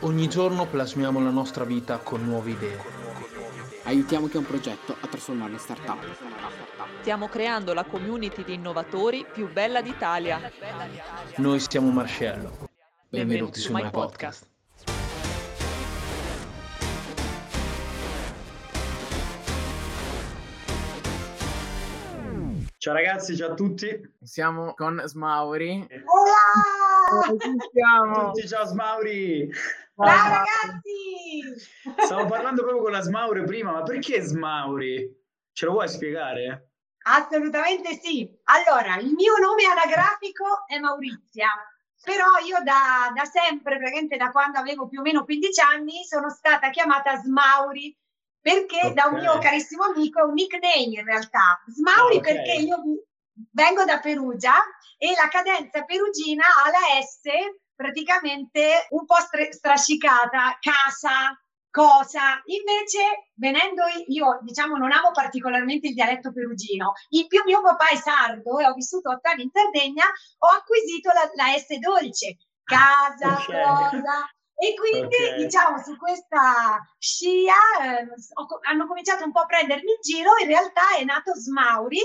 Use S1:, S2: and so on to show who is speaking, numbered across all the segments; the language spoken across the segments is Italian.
S1: Ogni giorno plasmiamo la nostra vita con nuove idee.
S2: Aiutiamo chi ha un progetto a trasformarlo in startup.
S3: Stiamo creando la community di innovatori più bella d'Italia.
S1: Noi siamo Marcello. Benvenuti,
S3: Benvenuti
S1: su My Podcast.
S4: Ciao ragazzi, ciao a tutti.
S2: Siamo con Smauri.
S5: Hola!
S2: Ci siamo.
S4: Tutti ciao Smauri.
S5: Ciao ragazzi!
S4: Stavo parlando proprio con la Smauri prima, ma perché Smauri? Ce lo vuoi spiegare?
S5: Assolutamente sì. Allora, il mio nome anagrafico è Maurizia, però io da, da sempre, praticamente da quando avevo più o meno 15 anni, sono stata chiamata Smauri, perché da un mio carissimo amico è un nickname in realtà. Smauri
S4: Ah, ok.
S5: perché io vengo da Perugia e la cadenza perugina ha la S praticamente un po' stre- strascicata, casa, cosa. Invece, venendo io, diciamo, non amo particolarmente il dialetto perugino. In più mio papà è sardo e ho vissuto otto anni in Sardegna, ho acquisito la, la S dolce, casa,
S4: Ok.
S5: cosa. E quindi,
S4: Ok.
S5: diciamo, su questa scia eh, ho hanno cominciato un po' a prendermi in giro. In realtà è nato Smauri,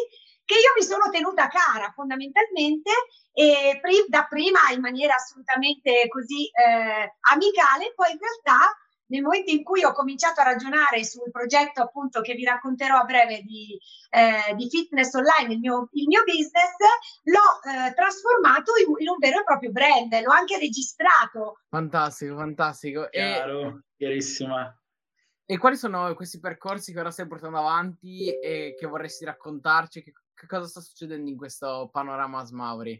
S5: che io mi sono tenuta cara fondamentalmente e pri- da prima in maniera assolutamente così eh, amicale, poi in realtà nel momento in cui ho cominciato a ragionare sul progetto appunto che vi racconterò a breve di, eh, di fitness online, il mio, il mio business, l'ho eh, trasformato in, in un vero e proprio brand, l'ho anche registrato.
S2: Fantastico, fantastico. E,
S4: Chiaro, chiarissima.
S2: e quali sono questi percorsi che ora stai portando avanti e che vorresti raccontarci? Che, che cosa sta succedendo in questo panorama Smauri?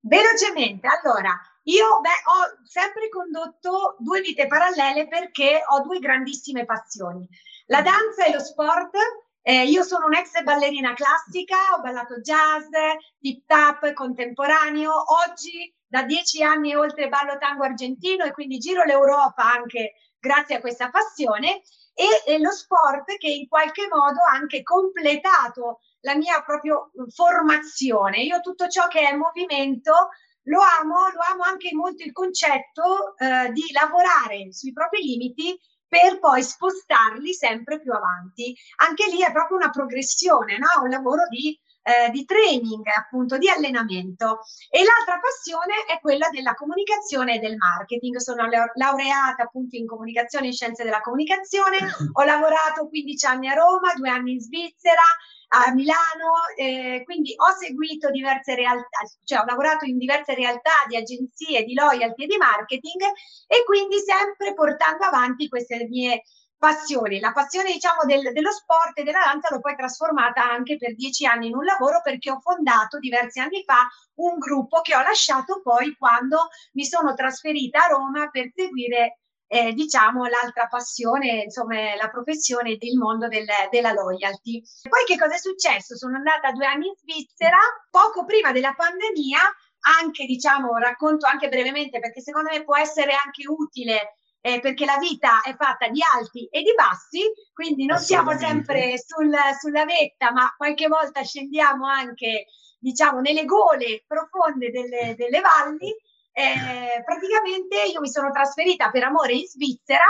S5: Velocemente, allora, io beh, ho sempre condotto due vite parallele perché ho due grandissime passioni, la danza e lo sport. Eh, io sono un'ex ballerina classica, ho ballato jazz, tip tap, contemporaneo. Oggi da dieci anni e oltre ballo tango argentino e quindi giro l'Europa anche grazie a questa passione e, e lo sport che in qualche modo ha anche completato la mia proprio formazione. Io tutto ciò che è movimento lo amo, lo amo anche molto il concetto eh, di lavorare sui propri limiti per poi spostarli sempre più avanti. Anche lì è proprio una progressione, no? un lavoro di, eh, di training, appunto, di allenamento. E l'altra passione è quella della comunicazione e del marketing. Sono lau- laureata appunto in comunicazione e scienze della comunicazione, ho lavorato 15 anni a Roma, due anni in Svizzera, a Milano, eh, quindi ho seguito diverse realtà, cioè ho lavorato in diverse realtà di agenzie di loyalty e di marketing e quindi sempre portando avanti queste mie passioni. La passione, diciamo, del- dello sport e della danza l'ho poi trasformata anche per dieci anni in un lavoro perché ho fondato diversi anni fa un gruppo che ho lasciato poi quando mi sono trasferita a Roma per seguire eh, diciamo l'altra passione, insomma la professione del mondo del- della loyalty. Poi che cosa è successo? Sono andata due anni in Svizzera, poco prima della pandemia, anche diciamo racconto anche brevemente perché secondo me può essere anche utile eh, perché la vita è fatta di alti e di bassi, quindi non siamo sempre sul, sulla vetta, ma qualche volta scendiamo anche diciamo nelle gole profonde delle, delle valli. Eh, praticamente io mi sono trasferita per amore in Svizzera,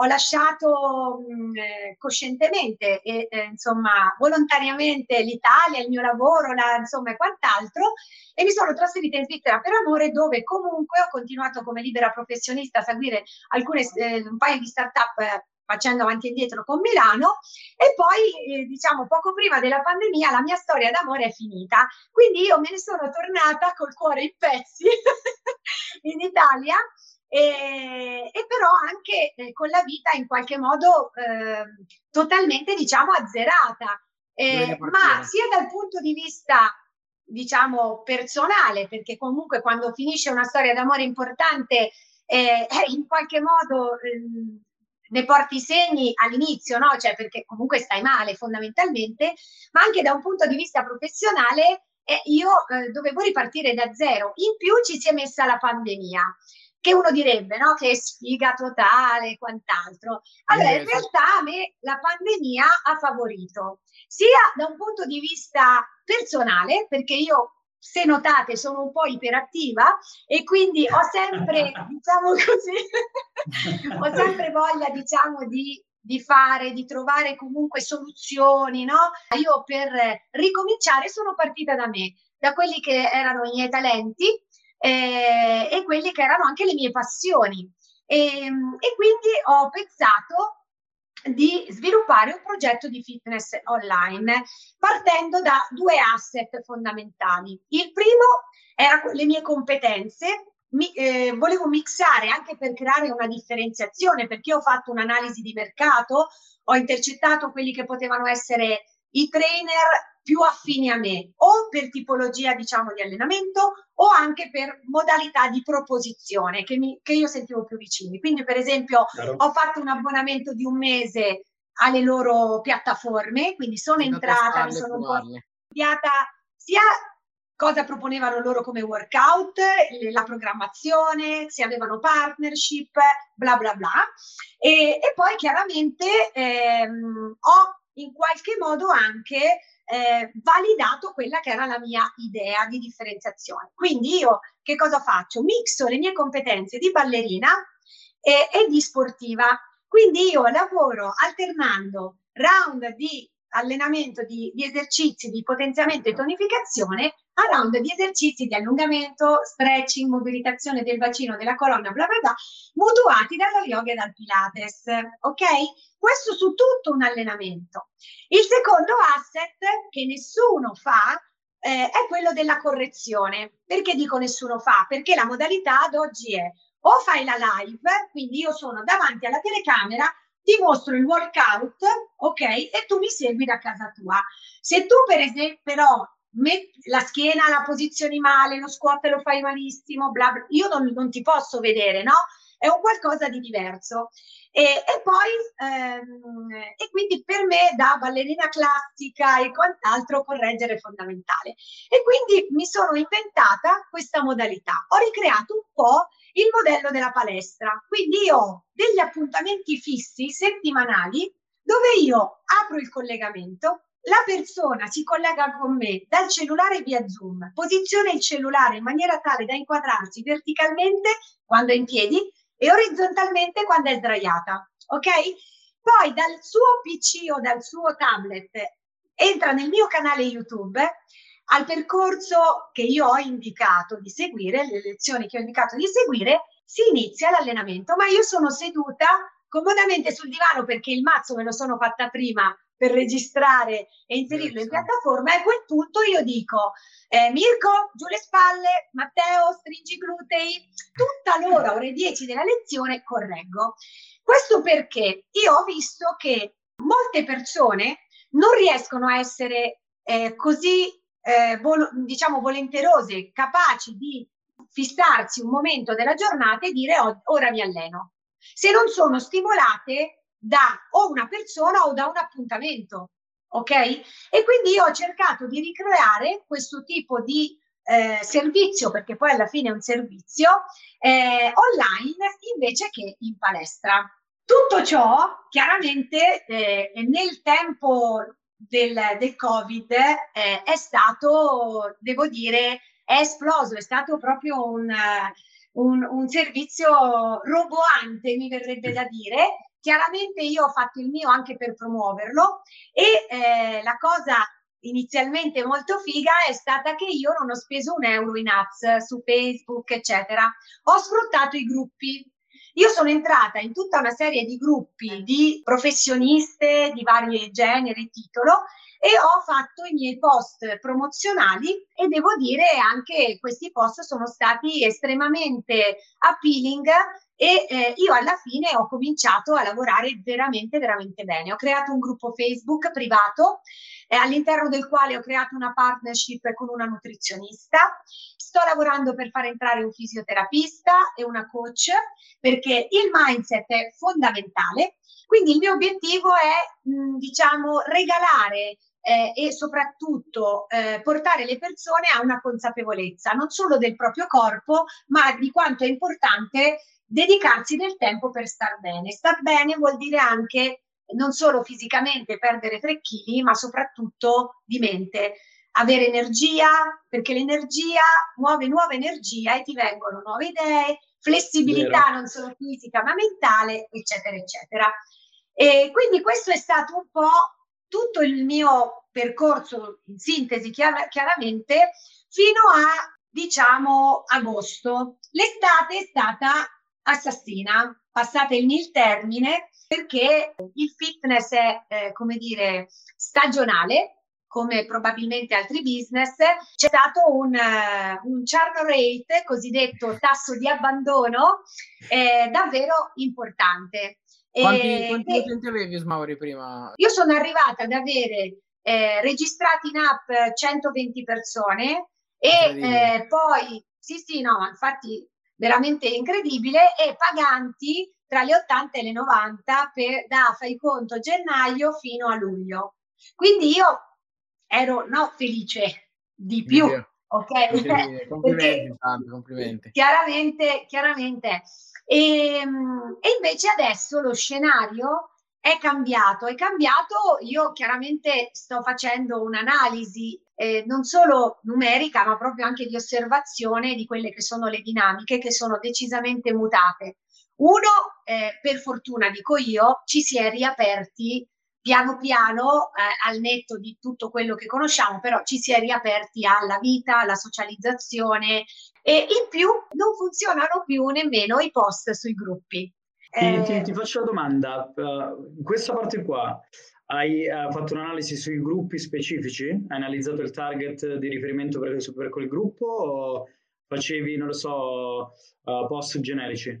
S5: ho lasciato mh, eh, coscientemente e eh, insomma volontariamente l'Italia, il mio lavoro, la, insomma e quant'altro e mi sono trasferita in Svizzera per amore dove comunque ho continuato come libera professionista a seguire alcune, eh, un paio di start-up eh, facendo avanti e indietro con Milano. E poi eh, diciamo poco prima della pandemia la mia storia d'amore è finita. Quindi io me ne sono tornata col cuore in pezzi in Italia e, e però anche eh, con la vita in qualche modo eh, totalmente diciamo azzerata Eh, ma sia dal punto di vista diciamo personale perché comunque quando finisce una storia d'amore importante eh, eh, in qualche modo ehm, ne porti i segni all'inizio, no? Cioè perché comunque stai male fondamentalmente, ma anche da un punto di vista professionale eh, io eh, dovevo ripartire da zero. In più ci si è messa la pandemia, che uno direbbe, no? Che è sfiga totale e quant'altro. Allora, in
S2: Invece.
S5: realtà a me la pandemia ha favorito, sia da un punto di vista personale, perché io se notate sono un po' iperattiva e quindi ho sempre, diciamo così, ho sempre voglia, diciamo, di, di, fare, di trovare comunque soluzioni, no? Io per ricominciare sono partita da me, da quelli che erano i miei talenti eh, e quelli che erano anche le mie passioni. E, e quindi ho pensato di sviluppare un progetto di fitness online partendo da due asset fondamentali. Il primo era le mie competenze, mi, eh, volevo mixare anche per creare una differenziazione perché ho fatto un'analisi di mercato, ho intercettato quelli che potevano essere i trainer più affini a me, o per tipologia diciamo di allenamento o anche per modalità di proposizione che, mi, che io sentivo più vicini. Quindi per esempio Chiaro. ho fatto un abbonamento di un mese alle loro piattaforme, quindi sono entrata, mi sono un po' studiata sia cosa proponevano loro come workout, la programmazione, se avevano partnership, bla bla bla. E, e poi chiaramente ehm, ho in qualche modo anche eh, validato quella che era la mia idea di differenziazione. Quindi io che cosa faccio? Mixo le mie competenze di ballerina e, e di sportiva. Quindi io lavoro alternando round di allenamento di, di, esercizi di potenziamento e tonificazione a round di esercizi di allungamento, stretching, mobilitazione del bacino, della colonna, bla bla bla, mutuati dallo yoga e dal pilates. Ok? Questo su tutto un allenamento. Il secondo asset che nessuno fa eh, è quello della correzione. Perché dico nessuno fa? Perché la modalità ad oggi è o fai la live, quindi io sono davanti alla telecamera, ti mostro il workout, ok? E tu mi segui da casa tua. Se tu per esempio però la schiena la posizioni male, lo squat lo fai malissimo, bla bla, io non, non ti posso vedere, no? È un qualcosa di diverso. E, e poi, ehm, e quindi per me da ballerina classica e quant'altro correggere è fondamentale. E quindi mi sono inventata questa modalità. Ho ricreato un po' il modello della palestra. Quindi io ho degli appuntamenti fissi settimanali dove io apro il collegamento, la persona si collega con me dal cellulare via Zoom, posiziona il cellulare in maniera tale da inquadrarsi verticalmente quando è in piedi e orizzontalmente quando è sdraiata, ok? Poi dal suo PC o dal suo tablet entra nel mio canale YouTube al percorso che io ho indicato di seguire, le lezioni che ho indicato di seguire, si inizia l'allenamento, ma io sono seduta comodamente sul divano perché il mazzo me lo sono fatta prima per registrare e inserirlo in piattaforma e a quel punto io dico eh, Mirko, giù le spalle, Matteo, stringi i glutei, tutta l'ora, ore 10 della lezione, correggo. Questo perché io ho visto che molte persone non riescono a essere eh, così, eh, vol- diciamo, volenterose, capaci di fissarsi un momento della giornata e dire ora mi alleno. Se non sono stimolate da o una persona o da un appuntamento. Ok? E quindi io ho cercato di ricreare questo tipo di eh, servizio, perché poi alla fine è un servizio, eh, online invece che in palestra. Tutto ciò chiaramente eh, nel tempo del, del Covid eh, è stato, devo dire, è esploso, è stato proprio un, un, un servizio roboante, mi verrebbe da dire, Chiaramente io ho fatto il mio anche per promuoverlo e eh, la cosa inizialmente molto figa è stata che io non ho speso un euro in ads su Facebook, eccetera. Ho sfruttato i gruppi. Io sono entrata in tutta una serie di gruppi di professioniste di vari generi e titolo e ho fatto i miei post promozionali e devo dire anche questi post sono stati estremamente appealing e eh, io alla fine ho cominciato a lavorare veramente, veramente bene. Ho creato un gruppo Facebook privato eh, all'interno del quale ho creato una partnership con una nutrizionista. Sto lavorando per far entrare un fisioterapista e una coach perché il mindset è fondamentale. Quindi il mio obiettivo è, mh, diciamo, regalare eh, e soprattutto eh, portare le persone a una consapevolezza non solo del proprio corpo, ma di quanto è importante dedicarsi del tempo per star bene. Star bene vuol dire anche non solo fisicamente perdere 3 kg, ma soprattutto di mente, avere energia, perché l'energia muove nuova energia e ti vengono nuove idee, flessibilità Vero. non solo fisica ma mentale, eccetera, eccetera. E quindi questo è stato un po' tutto il mio percorso, in sintesi chiar- chiaramente, fino a diciamo agosto. L'estate è stata assassina, passate il termine, perché il fitness è, eh, come dire, stagionale, come probabilmente altri business, c'è stato un, uh, un churn rate, cosiddetto tasso di abbandono, eh, davvero importante.
S2: Quanti, quanti utenti avevi Smauri prima?
S5: Io sono arrivata ad avere eh, registrati in app 120 persone e eh, poi, sì sì no, infatti veramente incredibile, e paganti tra le 80 e le 90 per, da, fai conto, gennaio fino a luglio. Quindi io ero no, felice di più.
S2: Ok, complimenti, tanto, complimenti.
S5: Chiaramente, chiaramente. E, ehm, e invece adesso lo scenario è cambiato, è cambiato, io chiaramente sto facendo un'analisi eh, non solo numerica, ma proprio anche di osservazione di quelle che sono le dinamiche che sono decisamente mutate. Uno, eh, per fortuna dico io, ci si è riaperti piano piano eh, al netto di tutto quello che conosciamo, però ci si è riaperti alla vita, alla socializzazione e in più non funzionano più nemmeno i post sui gruppi.
S4: Eh, ti, ti, faccio una domanda, uh, in questa parte qua hai uh, fatto un'analisi sui gruppi specifici? Hai analizzato il target di riferimento per, per quel gruppo o facevi, non lo so, post generici?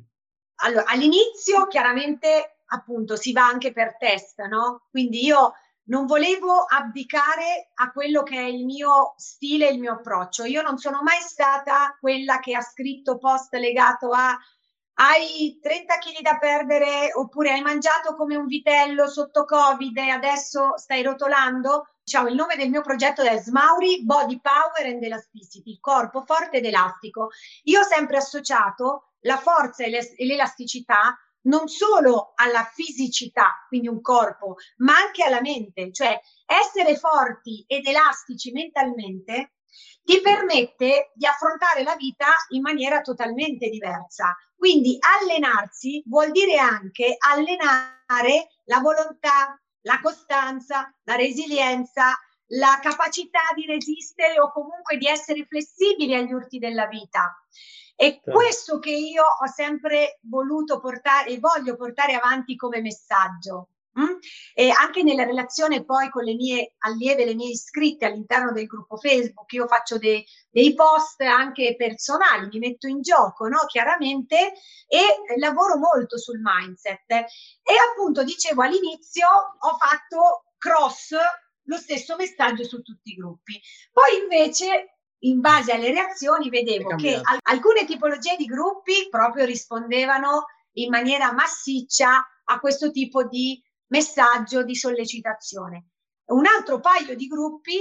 S5: Allora, all'inizio chiaramente appunto si va anche per test, no? Quindi io non volevo abdicare a quello che è il mio stile, il mio approccio. Io non sono mai stata quella che ha scritto post legato a hai 30 kg da perdere oppure hai mangiato come un vitello sotto Covid e adesso stai rotolando? Diciamo, il nome del mio progetto è Smauri Body Power and Elasticity, corpo forte ed elastico. Io ho sempre associato la forza e l'elasticità non solo alla fisicità, quindi un corpo, ma anche alla mente, cioè essere forti ed elastici mentalmente ti permette di affrontare la vita in maniera totalmente diversa. Quindi allenarsi vuol dire anche allenare la volontà, la costanza, la resilienza, la capacità di resistere o comunque di essere flessibili agli urti della vita. È certo. questo che io ho sempre voluto portare e voglio portare avanti come messaggio. Mm? E anche nella relazione poi con le mie allieve, le mie iscritte all'interno del gruppo Facebook, io faccio dei, dei post anche personali, mi metto in gioco, no? chiaramente, e lavoro molto sul mindset. E appunto, dicevo all'inizio, ho fatto cross lo stesso messaggio su tutti i gruppi. Poi invece in base alle reazioni vedevo che al- alcune tipologie di gruppi proprio rispondevano in maniera massiccia a questo tipo di messaggio di sollecitazione. Un altro paio di gruppi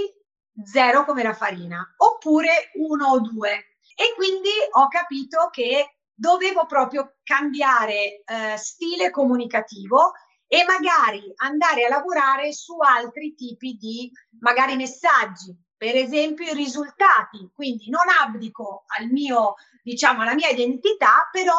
S5: zero come la farina, oppure uno o due. E quindi ho capito che dovevo proprio cambiare eh, stile comunicativo e magari andare a lavorare su altri tipi di magari messaggi, per esempio i risultati, quindi non abdico al mio, diciamo, alla mia identità, però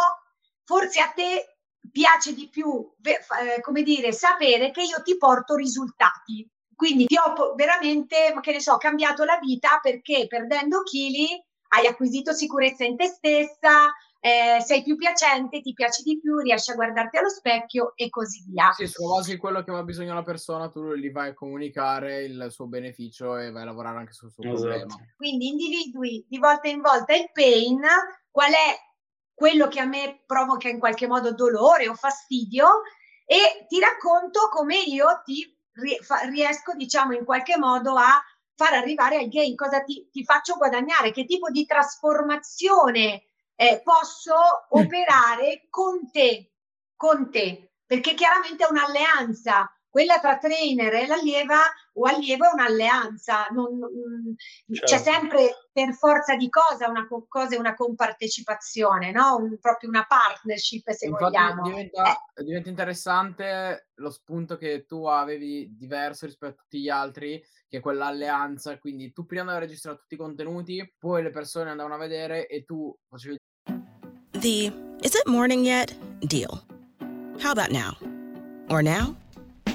S5: forse a te piace di più, eh, come dire, sapere che io ti porto risultati. Quindi ti ho veramente, che ne so, cambiato la vita perché perdendo chili hai acquisito sicurezza in te stessa, eh, sei più piacente, ti piaci di più, riesci a guardarti allo specchio e così via.
S2: Sì, di quello che va bisogno la persona, tu gli vai a comunicare il suo beneficio e vai a lavorare anche sul suo esatto. problema.
S5: Quindi individui di volta in volta il pain, qual è quello che a me provoca in qualche modo dolore o fastidio e ti racconto come io ti riesco, diciamo, in qualche modo a far arrivare al gain, cosa ti, ti faccio guadagnare, che tipo di trasformazione eh, posso operare con te, con te, perché chiaramente è un'alleanza. Quella tra trainer e l'allieva o allievo è un'alleanza, non, non, certo. c'è sempre per forza di cosa una, cosa una compartecipazione, no? Un, proprio una partnership se Infatti vogliamo.
S2: Diventa, eh. diventa interessante lo spunto che tu avevi diverso rispetto a tutti gli altri, che è quell'alleanza, quindi tu prima avevi registrato tutti i contenuti, poi le persone andavano a vedere e tu facevi
S6: The is it morning yet deal. How about now? Or now?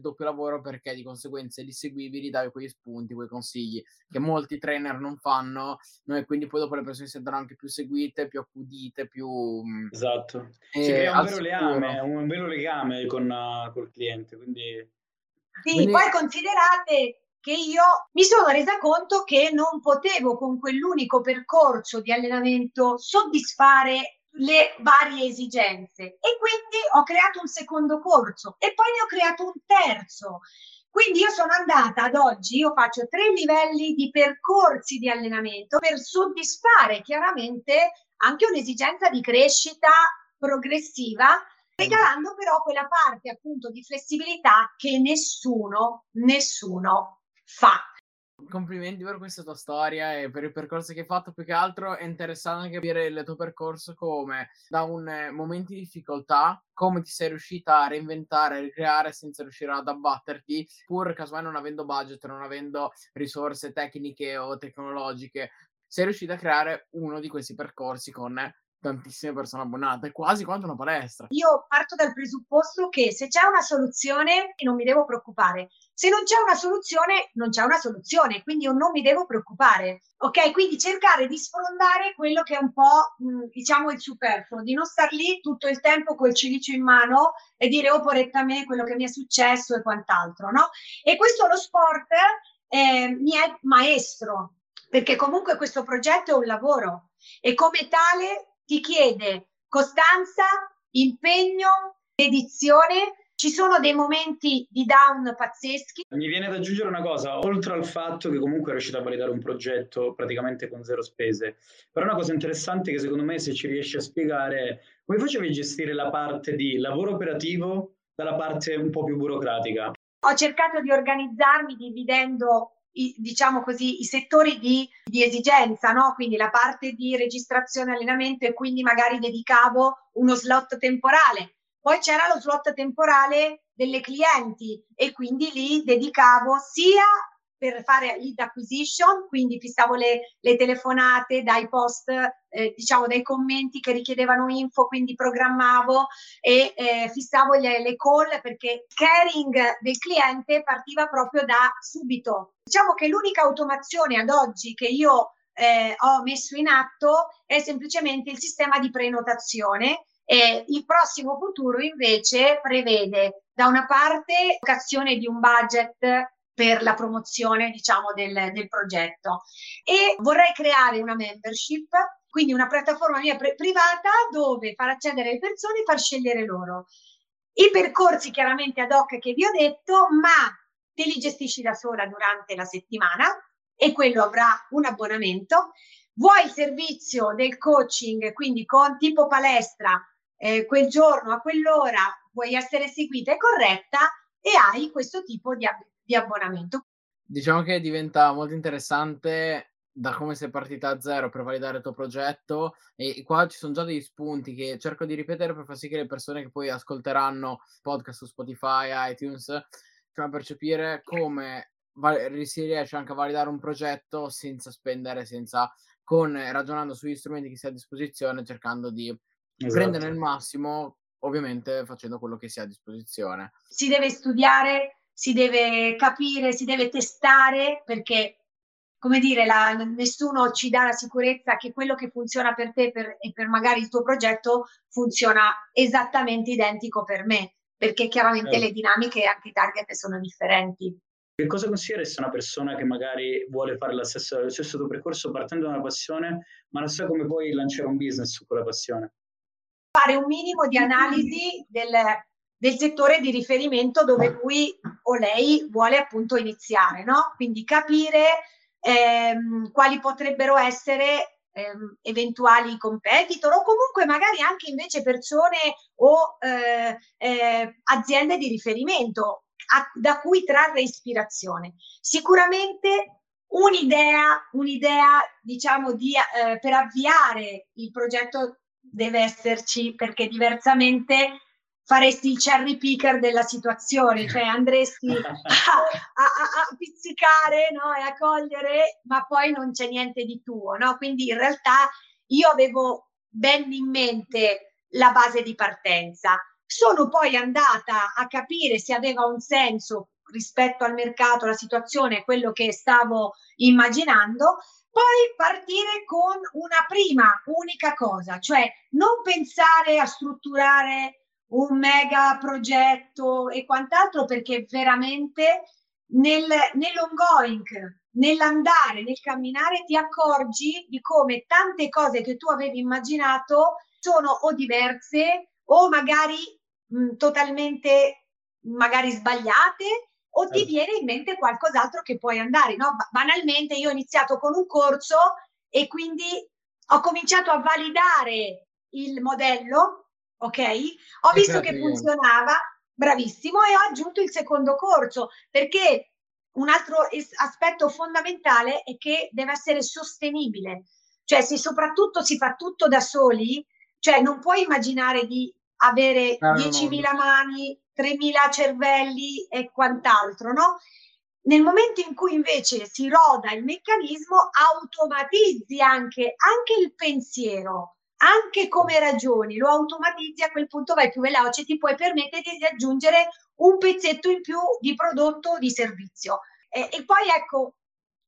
S2: Il doppio lavoro perché di conseguenza li seguivi, gli davi quegli spunti, quei consigli che molti trainer non fanno e quindi poi dopo le persone si sentono anche più seguite, più accudite, più... mm,
S4: Esatto. Si
S2: eh,
S4: crea un vero legame, un vero legame con, uh, col cliente, quindi
S5: Sì,
S2: Quindi-
S5: poi considerate che io mi sono resa conto che non potevo con quell'unico percorso di allenamento soddisfare le varie esigenze e quindi ho creato un secondo corso e poi ne ho creato un terzo. Quindi io sono andata ad oggi, io faccio tre livelli di percorsi di allenamento per soddisfare chiaramente anche un'esigenza di crescita progressiva regalando però quella parte appunto di flessibilità che nessuno, nessuno fa.
S2: Complimenti per questa tua storia e per il percorso che hai fatto. Più che altro è interessante anche capire il tuo percorso come da un eh, momento di difficoltà, come ti sei riuscita a reinventare, a ricreare senza riuscire ad abbatterti, pur casomai non avendo budget, non avendo risorse tecniche o tecnologiche. Sei riuscita a creare uno di questi percorsi con tantissime persone abbonate, quasi quanto una palestra.
S5: Io parto dal presupposto che se c'è una soluzione non mi devo preoccupare. Se non c'è una soluzione, non c'è una soluzione, quindi io non mi devo preoccupare. Ok, quindi cercare di sfrondare quello che è un po', mh, diciamo, il superfluo, di non star lì tutto il tempo col cilicio in mano e dire oh poretta me quello che mi è successo e quant'altro, no? E questo lo sport eh, mi è maestro, perché comunque questo progetto è un lavoro e come tale ti chiede costanza, impegno, dedizione. Ci sono dei momenti di down pazzeschi.
S4: mi viene da aggiungere una cosa, oltre al fatto che comunque è riuscito a validare un progetto praticamente con zero spese, però una cosa interessante che secondo me se ci riesci a spiegare è come facevi a gestire la parte di lavoro operativo dalla parte un po' più burocratica.
S5: Ho cercato di organizzarmi dividendo i, diciamo così, i settori di, di esigenza, no? Quindi la parte di registrazione allenamento e quindi magari dedicavo uno slot temporale. Poi c'era lo slot temporale delle clienti e quindi lì dedicavo sia per fare lead acquisition, quindi fissavo le, le telefonate dai post, eh, diciamo dai commenti che richiedevano info, quindi programmavo e eh, fissavo le, le call perché il caring del cliente partiva proprio da subito. Diciamo che l'unica automazione ad oggi che io eh, ho messo in atto è semplicemente il sistema di prenotazione e il prossimo futuro invece prevede da una parte l'allocazione di un budget per la promozione diciamo del, del progetto. E vorrei creare una membership quindi una piattaforma mia pre- privata dove far accedere le persone e far scegliere loro. I percorsi chiaramente ad hoc che vi ho detto ma te li gestisci da sola durante la settimana e quello avrà un abbonamento. Vuoi il servizio del coaching quindi con tipo palestra eh, quel giorno a quell'ora vuoi essere seguita e corretta e hai questo tipo di, di abbonamento.
S2: Diciamo che diventa molto interessante da come sei partita a zero per validare il tuo progetto e qua ci sono già degli spunti che cerco di ripetere per far sì che le persone che poi ascolteranno podcast su Spotify, iTunes, a percepire come si riesce anche a validare un progetto senza spendere, senza con ragionando sugli strumenti che si ha a disposizione, cercando di prendere il massimo, ovviamente facendo quello che si ha a disposizione.
S5: Si deve studiare, si deve capire, si deve testare perché come dire, la, nessuno ci dà la sicurezza che quello che funziona per te per, e per magari il tuo progetto funziona esattamente identico per me, perché chiaramente
S4: Certo.
S5: le dinamiche e anche i target sono differenti.
S4: Che cosa consiglieresti a una persona che magari vuole fare la stessa- lo stesso tuo percorso partendo da una passione, ma non sa come poi lanciare un business su quella passione?
S5: Fare un minimo di analisi del, del settore di riferimento dove lui o lei vuole appunto iniziare, no? Quindi capire ehm, quali potrebbero essere ehm, eventuali competitor o comunque magari anche invece persone o eh, eh, aziende di riferimento a, da cui trarre ispirazione. Sicuramente un'idea, un'idea diciamo, di, eh, per avviare il progetto deve esserci perché diversamente faresti il cherry picker della situazione, cioè andresti a, a, a pizzicare no? e a cogliere, ma poi non c'è niente di tuo. No? Quindi in realtà io avevo ben in mente la base di partenza. Sono poi andata a capire se aveva un senso rispetto al mercato, la situazione, quello che stavo immaginando, poi partire con una prima unica cosa, cioè non pensare a strutturare un mega progetto e quant'altro perché veramente nel, nell'ongoing, nell'andare, nel camminare ti accorgi di come tante cose che tu avevi immaginato sono o diverse o magari mh, totalmente magari sbagliate o ti viene in mente qualcos'altro che puoi andare, no? Banalmente io ho iniziato con un corso e quindi ho cominciato a validare il modello, ok? Ho visto che funzionava, bravissimo, e ho aggiunto il secondo corso perché un altro es- aspetto fondamentale è che deve essere sostenibile. Cioè, se soprattutto si fa tutto da soli, cioè non puoi immaginare di avere ah, 10.000 mani, 3.000 cervelli e quant'altro, no? Nel momento in cui invece si roda il meccanismo, automatizzi anche, anche il pensiero, anche come ragioni, lo automatizzi, a quel punto vai più veloce, ti puoi permettere di aggiungere un pezzetto in più di prodotto o di servizio. E, e poi ecco,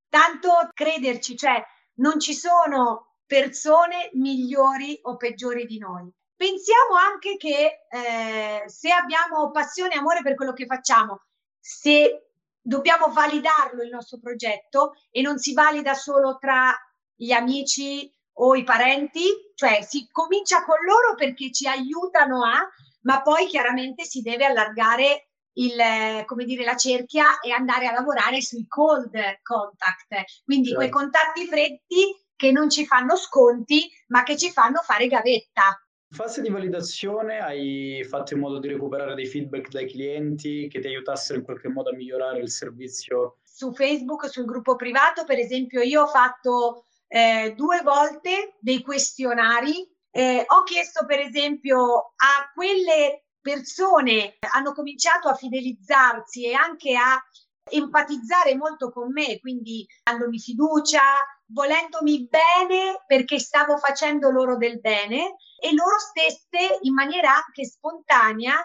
S5: tanto crederci, cioè non ci sono persone migliori o peggiori di noi. Pensiamo anche che eh, se abbiamo passione e amore per quello che facciamo, se dobbiamo validarlo il nostro progetto e non si valida solo tra gli amici o i parenti, cioè si comincia con loro perché ci aiutano a, ma poi chiaramente si deve allargare il, come dire, la cerchia e andare a lavorare sui cold contact, quindi certo. quei contatti freddi che non ci fanno sconti, ma che ci fanno fare gavetta.
S4: In fase di validazione hai fatto in modo di recuperare dei feedback dai clienti che ti aiutassero in qualche modo a migliorare il servizio?
S5: Su Facebook, sul gruppo privato, per esempio, io ho fatto eh, due volte dei questionari. Eh, ho chiesto, per esempio, a quelle persone che hanno cominciato a fidelizzarsi e anche a empatizzare molto con me, quindi dandomi fiducia, volendomi bene perché stavo facendo loro del bene e loro stesse in maniera anche spontanea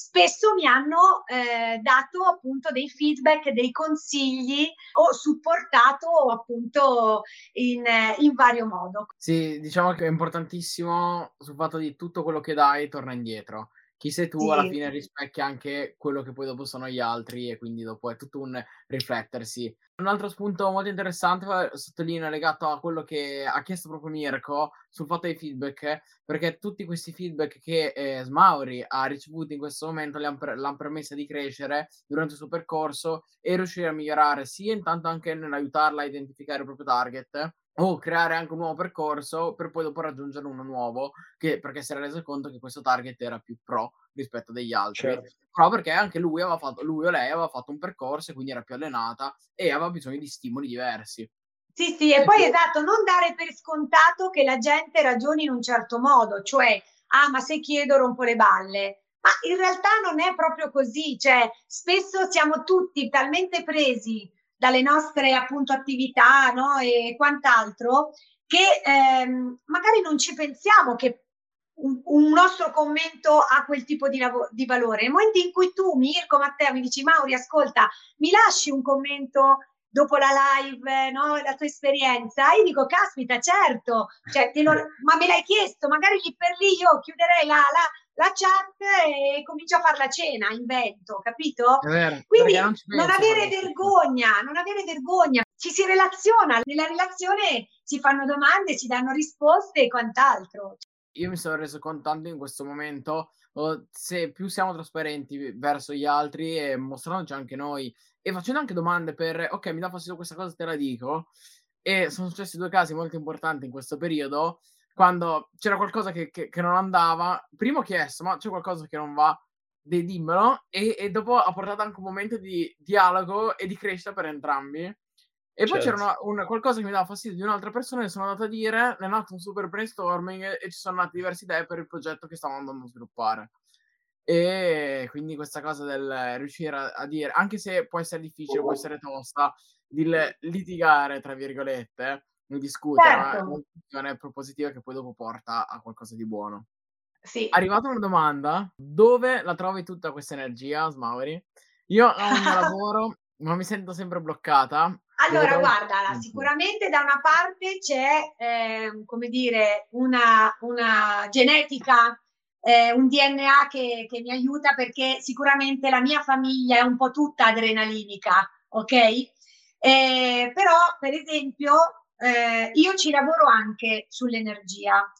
S5: spesso mi hanno eh, dato appunto dei feedback, dei consigli o supportato appunto in, in, vario modo.
S2: Sì, diciamo che è importantissimo sul fatto di tutto quello che dai torna indietro chi sei tu sì. alla fine rispecchia anche quello che poi dopo sono gli altri e quindi dopo è tutto un riflettersi. Un altro spunto molto interessante, sottolineo, legato a quello che ha chiesto proprio Mirko sul fatto dei feedback, perché tutti questi feedback che eh, Smauri ha ricevuto in questo momento le hanno permesso di crescere durante il suo percorso e riuscire a migliorare sia intanto anche nell'aiutarla a identificare il proprio target, o creare anche un nuovo percorso per poi dopo raggiungere uno nuovo, che, perché si era reso conto che questo target era più pro rispetto degli altri. Certo. Però perché anche lui, aveva fatto, lui o lei aveva fatto un percorso e quindi era più allenata e aveva bisogno di stimoli diversi.
S5: Sì, sì, e poi esatto, non dare per scontato che la gente ragioni in un certo modo, cioè, ah, ma se chiedo rompo le balle. Ma in realtà non è proprio così, cioè, spesso siamo tutti talmente presi dalle nostre appunto attività no? e quant'altro, che ehm, magari non ci pensiamo che un, un, nostro commento ha quel tipo di, lav- di valore. Nel momento in cui tu, Mirko, Matteo, mi dici Mauri, ascolta, mi lasci un commento dopo la live, no? la tua esperienza, io dico, caspita, certo, cioè, lo, ma me l'hai chiesto, magari lì per lì io chiuderei la, la, la chat e comincio a fare la cena, invento, capito?
S2: Vero,
S5: Quindi non, non avere vergogna, non avere vergogna, ci si relaziona, nella relazione si fanno domande, si danno risposte e quant'altro.
S2: Io mi sono reso conto in questo momento, se più siamo trasparenti verso gli altri e mostrandoci anche noi e facendo anche domande per, ok, mi dà fastidio questa cosa, te la dico. E sono successi due casi molto importanti in questo periodo quando c'era qualcosa che, che, che, non andava, prima ho chiesto, ma c'è qualcosa che non va? dei dimmelo e, e, dopo ha portato anche un momento di dialogo e di crescita per entrambi. E poi certo. c'era una, una, qualcosa che mi dava fastidio di un'altra persona e sono andato a dire, è nato un super brainstorming e ci sono nate diverse idee per il progetto che stavamo andando a sviluppare. E quindi questa cosa del riuscire a, a dire, anche se può essere difficile, può essere tosta, di litigare, tra virgolette, di discutere, certo. è una discussione propositiva che poi dopo porta a qualcosa di buono.
S5: Sì.
S2: Arrivata una domanda, dove la trovi tutta questa energia, Smauri? Io il mio lavoro, ma mi sento sempre bloccata.
S5: Allora, guarda, sicuramente da una parte c'è, eh, come dire, una, una genetica, eh, un DNA che, che, mi aiuta perché sicuramente la mia famiglia è un po' tutta adrenalinica, ok? Eh, però, per esempio, eh, io ci lavoro anche sull'energia.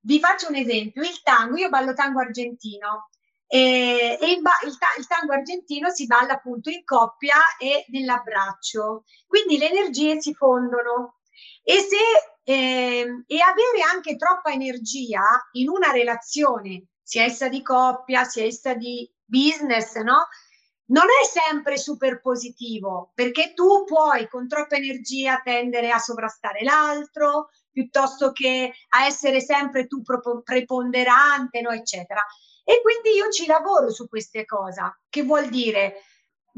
S5: Vi faccio un esempio, il tango, io ballo tango argentino e, e il, il, il, tango argentino si balla appunto in coppia e nell'abbraccio, quindi le energie si fondono e, se, eh, e avere anche troppa energia in una relazione, sia essa di coppia, sia essa di business, no? Non è sempre super positivo perché tu puoi con troppa energia tendere a sovrastare l'altro, piuttosto che a essere sempre tu preponderante, no, eccetera. E quindi io ci lavoro su queste cose, che vuol dire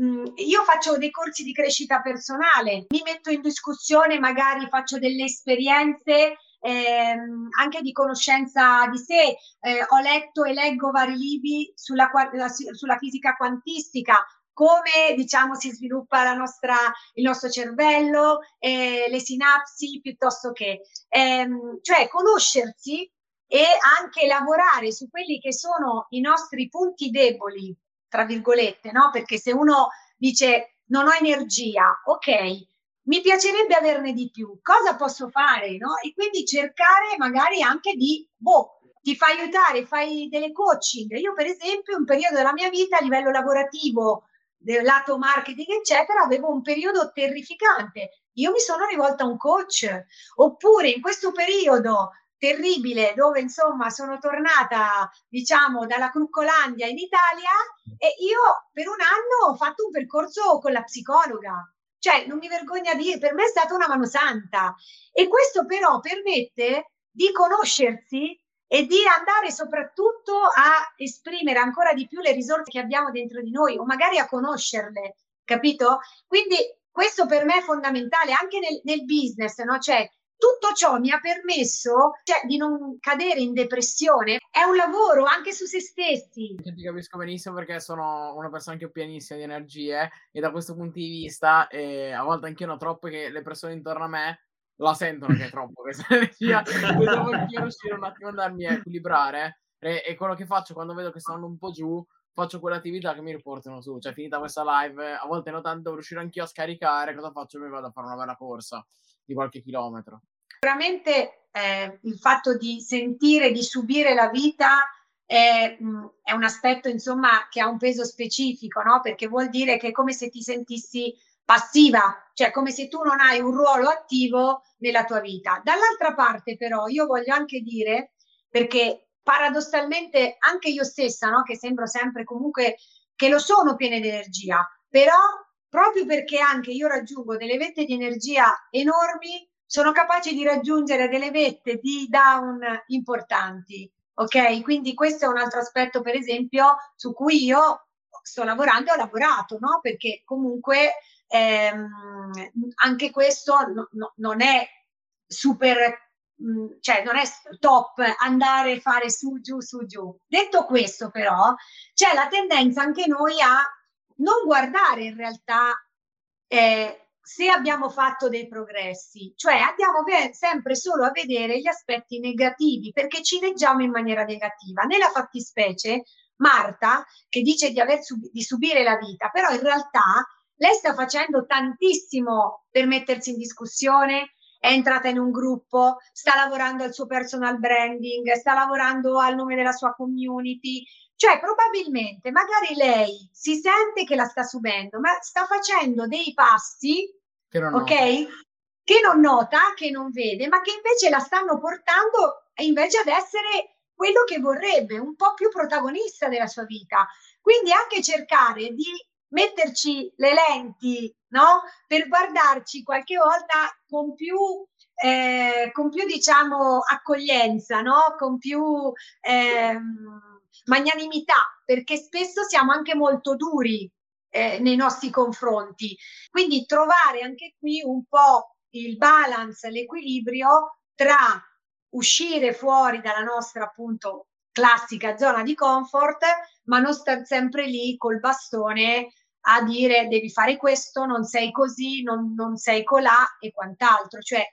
S5: mm, io faccio dei corsi di crescita personale, mi metto in discussione, magari faccio delle esperienze ehm, anche di conoscenza di sé. Eh, ho letto e leggo vari libri sulla, sulla fisica quantistica, come diciamo si sviluppa nostra, il nostro cervello, eh, le sinapsi, piuttosto che, ehm, cioè conoscersi e anche lavorare su quelli che sono i nostri punti deboli, tra virgolette, no? Perché se uno dice non ho energia, ok, mi piacerebbe averne di più, cosa posso fare, no? E quindi cercare magari anche di, boh, ti fa aiutare, fai delle coaching. Io per esempio un periodo della mia vita a livello lavorativo lato marketing, eccetera, avevo un periodo terrificante. Io mi sono rivolta a un coach, oppure in questo periodo terribile dove insomma sono tornata diciamo dalla Cruccolandia in Italia e io per un anno ho fatto un percorso con la psicologa cioè non mi vergogno a dire per me è stata una mano santa e questo però permette di conoscersi e di andare soprattutto a esprimere ancora di più le risorse che abbiamo dentro di noi o magari a conoscerle, capito? Quindi questo per me è fondamentale anche nel, nel business, no? Cioè, tutto ciò mi ha permesso cioè, di non cadere in depressione. È un lavoro anche su se stessi.
S2: Ti capisco benissimo perché sono una persona anche pienissima di energie e da questo punto di vista eh, a volte anche io ho troppe che le persone intorno a me la sentono che è troppo questa energia e devo anch'io riuscire un attimo ad andarmi a equilibrare e, e, quello che faccio quando vedo che stanno un po' giù faccio quelle attività che mi riportano su cioè finita questa live a volte non tanto riuscire anch'io a scaricare cosa faccio? mi vado a fare una bella corsa di qualche chilometro
S5: sicuramente eh, il fatto di sentire di subire la vita è, mh, è, un aspetto insomma che ha un peso specifico no? perché vuol dire che è come se ti sentissi passiva, cioè come se tu non hai un ruolo attivo nella tua vita. Dall'altra parte però io voglio anche dire, perché paradossalmente anche io stessa, no, che sembro sempre comunque che lo sono piena di energia, però proprio perché anche io raggiungo delle vette di energia enormi, sono capace di raggiungere delle vette di down importanti. Ok, quindi questo è un altro aspetto, per esempio, su cui io sto lavorando e ho lavorato, no? Perché comunque ehm, anche questo no, no, non è super cioè non è top andare a fare su giù su giù. Detto questo, però, c'è la tendenza anche noi a non guardare in realtà eh, se abbiamo fatto dei progressi, cioè andiamo sempre solo a vedere gli aspetti negativi perché ci leggiamo in maniera negativa. Nella fattispecie, Marta, che dice di, aver sub- di subire la vita, però in realtà lei sta facendo tantissimo per mettersi in discussione, è entrata in un gruppo, sta lavorando al suo personal branding, sta lavorando al nome della sua community. Cioè, probabilmente, magari lei si sente che la sta subendo, ma sta facendo dei passi, che ok? Nota. Che non nota, che non vede, ma che invece la stanno portando invece ad essere quello che vorrebbe, un po' più protagonista della sua vita. Quindi anche cercare di metterci le lenti, no? Per guardarci qualche volta con più, eh, con più diciamo, accoglienza, no? Con più eh, magnanimità, perché spesso siamo anche molto duri eh, nei nostri confronti. Quindi trovare anche qui un po' il balance, l'equilibrio tra uscire fuori dalla nostra appunto classica zona di comfort, ma non stare sempre lì col bastone a dire devi fare questo, non sei così, non, non sei colà e quant'altro. Cioè,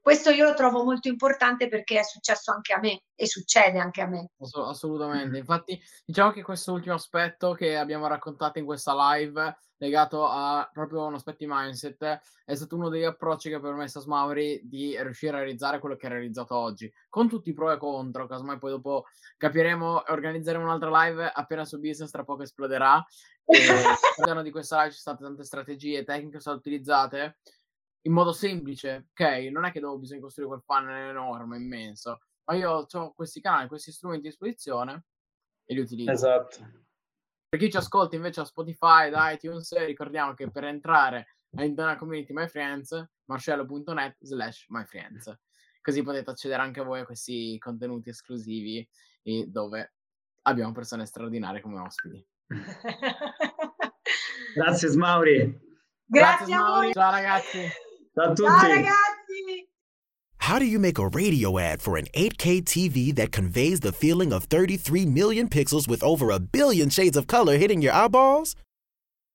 S5: questo io lo trovo molto importante perché è successo anche a me e succede anche a me.
S2: Assolutamente. Infatti, diciamo che questo ultimo aspetto che abbiamo raccontato in questa live legato a proprio un aspetto di mindset, è stato uno degli approcci che ha permesso a Smauri di riuscire a realizzare quello che ha realizzato oggi, con tutti i pro e contro, casomai poi dopo capiremo e organizzeremo un'altra live appena su business tra poco esploderà. all'interno di questa live ci sono state tante strategie, tecniche sono utilizzate in modo semplice, ok? Non è che devo bisogno costruire quel funnel enorme, immenso, ma io ho questi canali, questi strumenti a disposizione e li utilizzo.
S4: Esatto.
S2: Per chi ci ascolta invece a Spotify, da iTunes, ricordiamo che per entrare all'interno della community MyFriends, marcello.net slash MyFriends. Così potete accedere anche voi a questi contenuti esclusivi dove abbiamo persone straordinarie come ospiti.
S4: Grazie Smauri.
S5: Grazie, Grazie a voi.
S2: Ciao ragazzi.
S4: Ciao tutti.
S5: Ciao ragazzi.
S7: How do you make a radio ad for an 8K TV that conveys the feeling of 33 million pixels with over a billion shades of color hitting your eyeballs?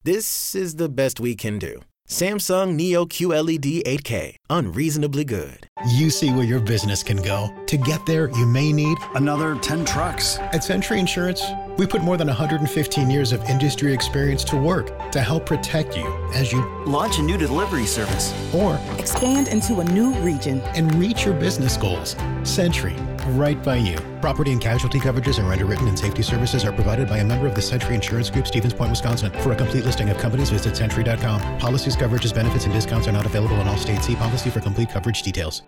S7: This is the best we can do. Samsung Neo QLED 8K, unreasonably good.
S8: You see where your business can go. To get there, you may need
S9: another 10 trucks.
S8: At Century Insurance, we put more than 115 years of industry experience to work to help protect you as you
S9: launch a new delivery service
S8: or
S10: expand into a new region
S8: and reach your business goals. Century, right by you. Property and casualty coverages are underwritten and safety services are provided by a member of the Century Insurance Group, Stevens Point, Wisconsin. For a complete listing of companies, visit century.com. Policies, coverages, benefits, and discounts are not available in all states. See policy for complete coverage details.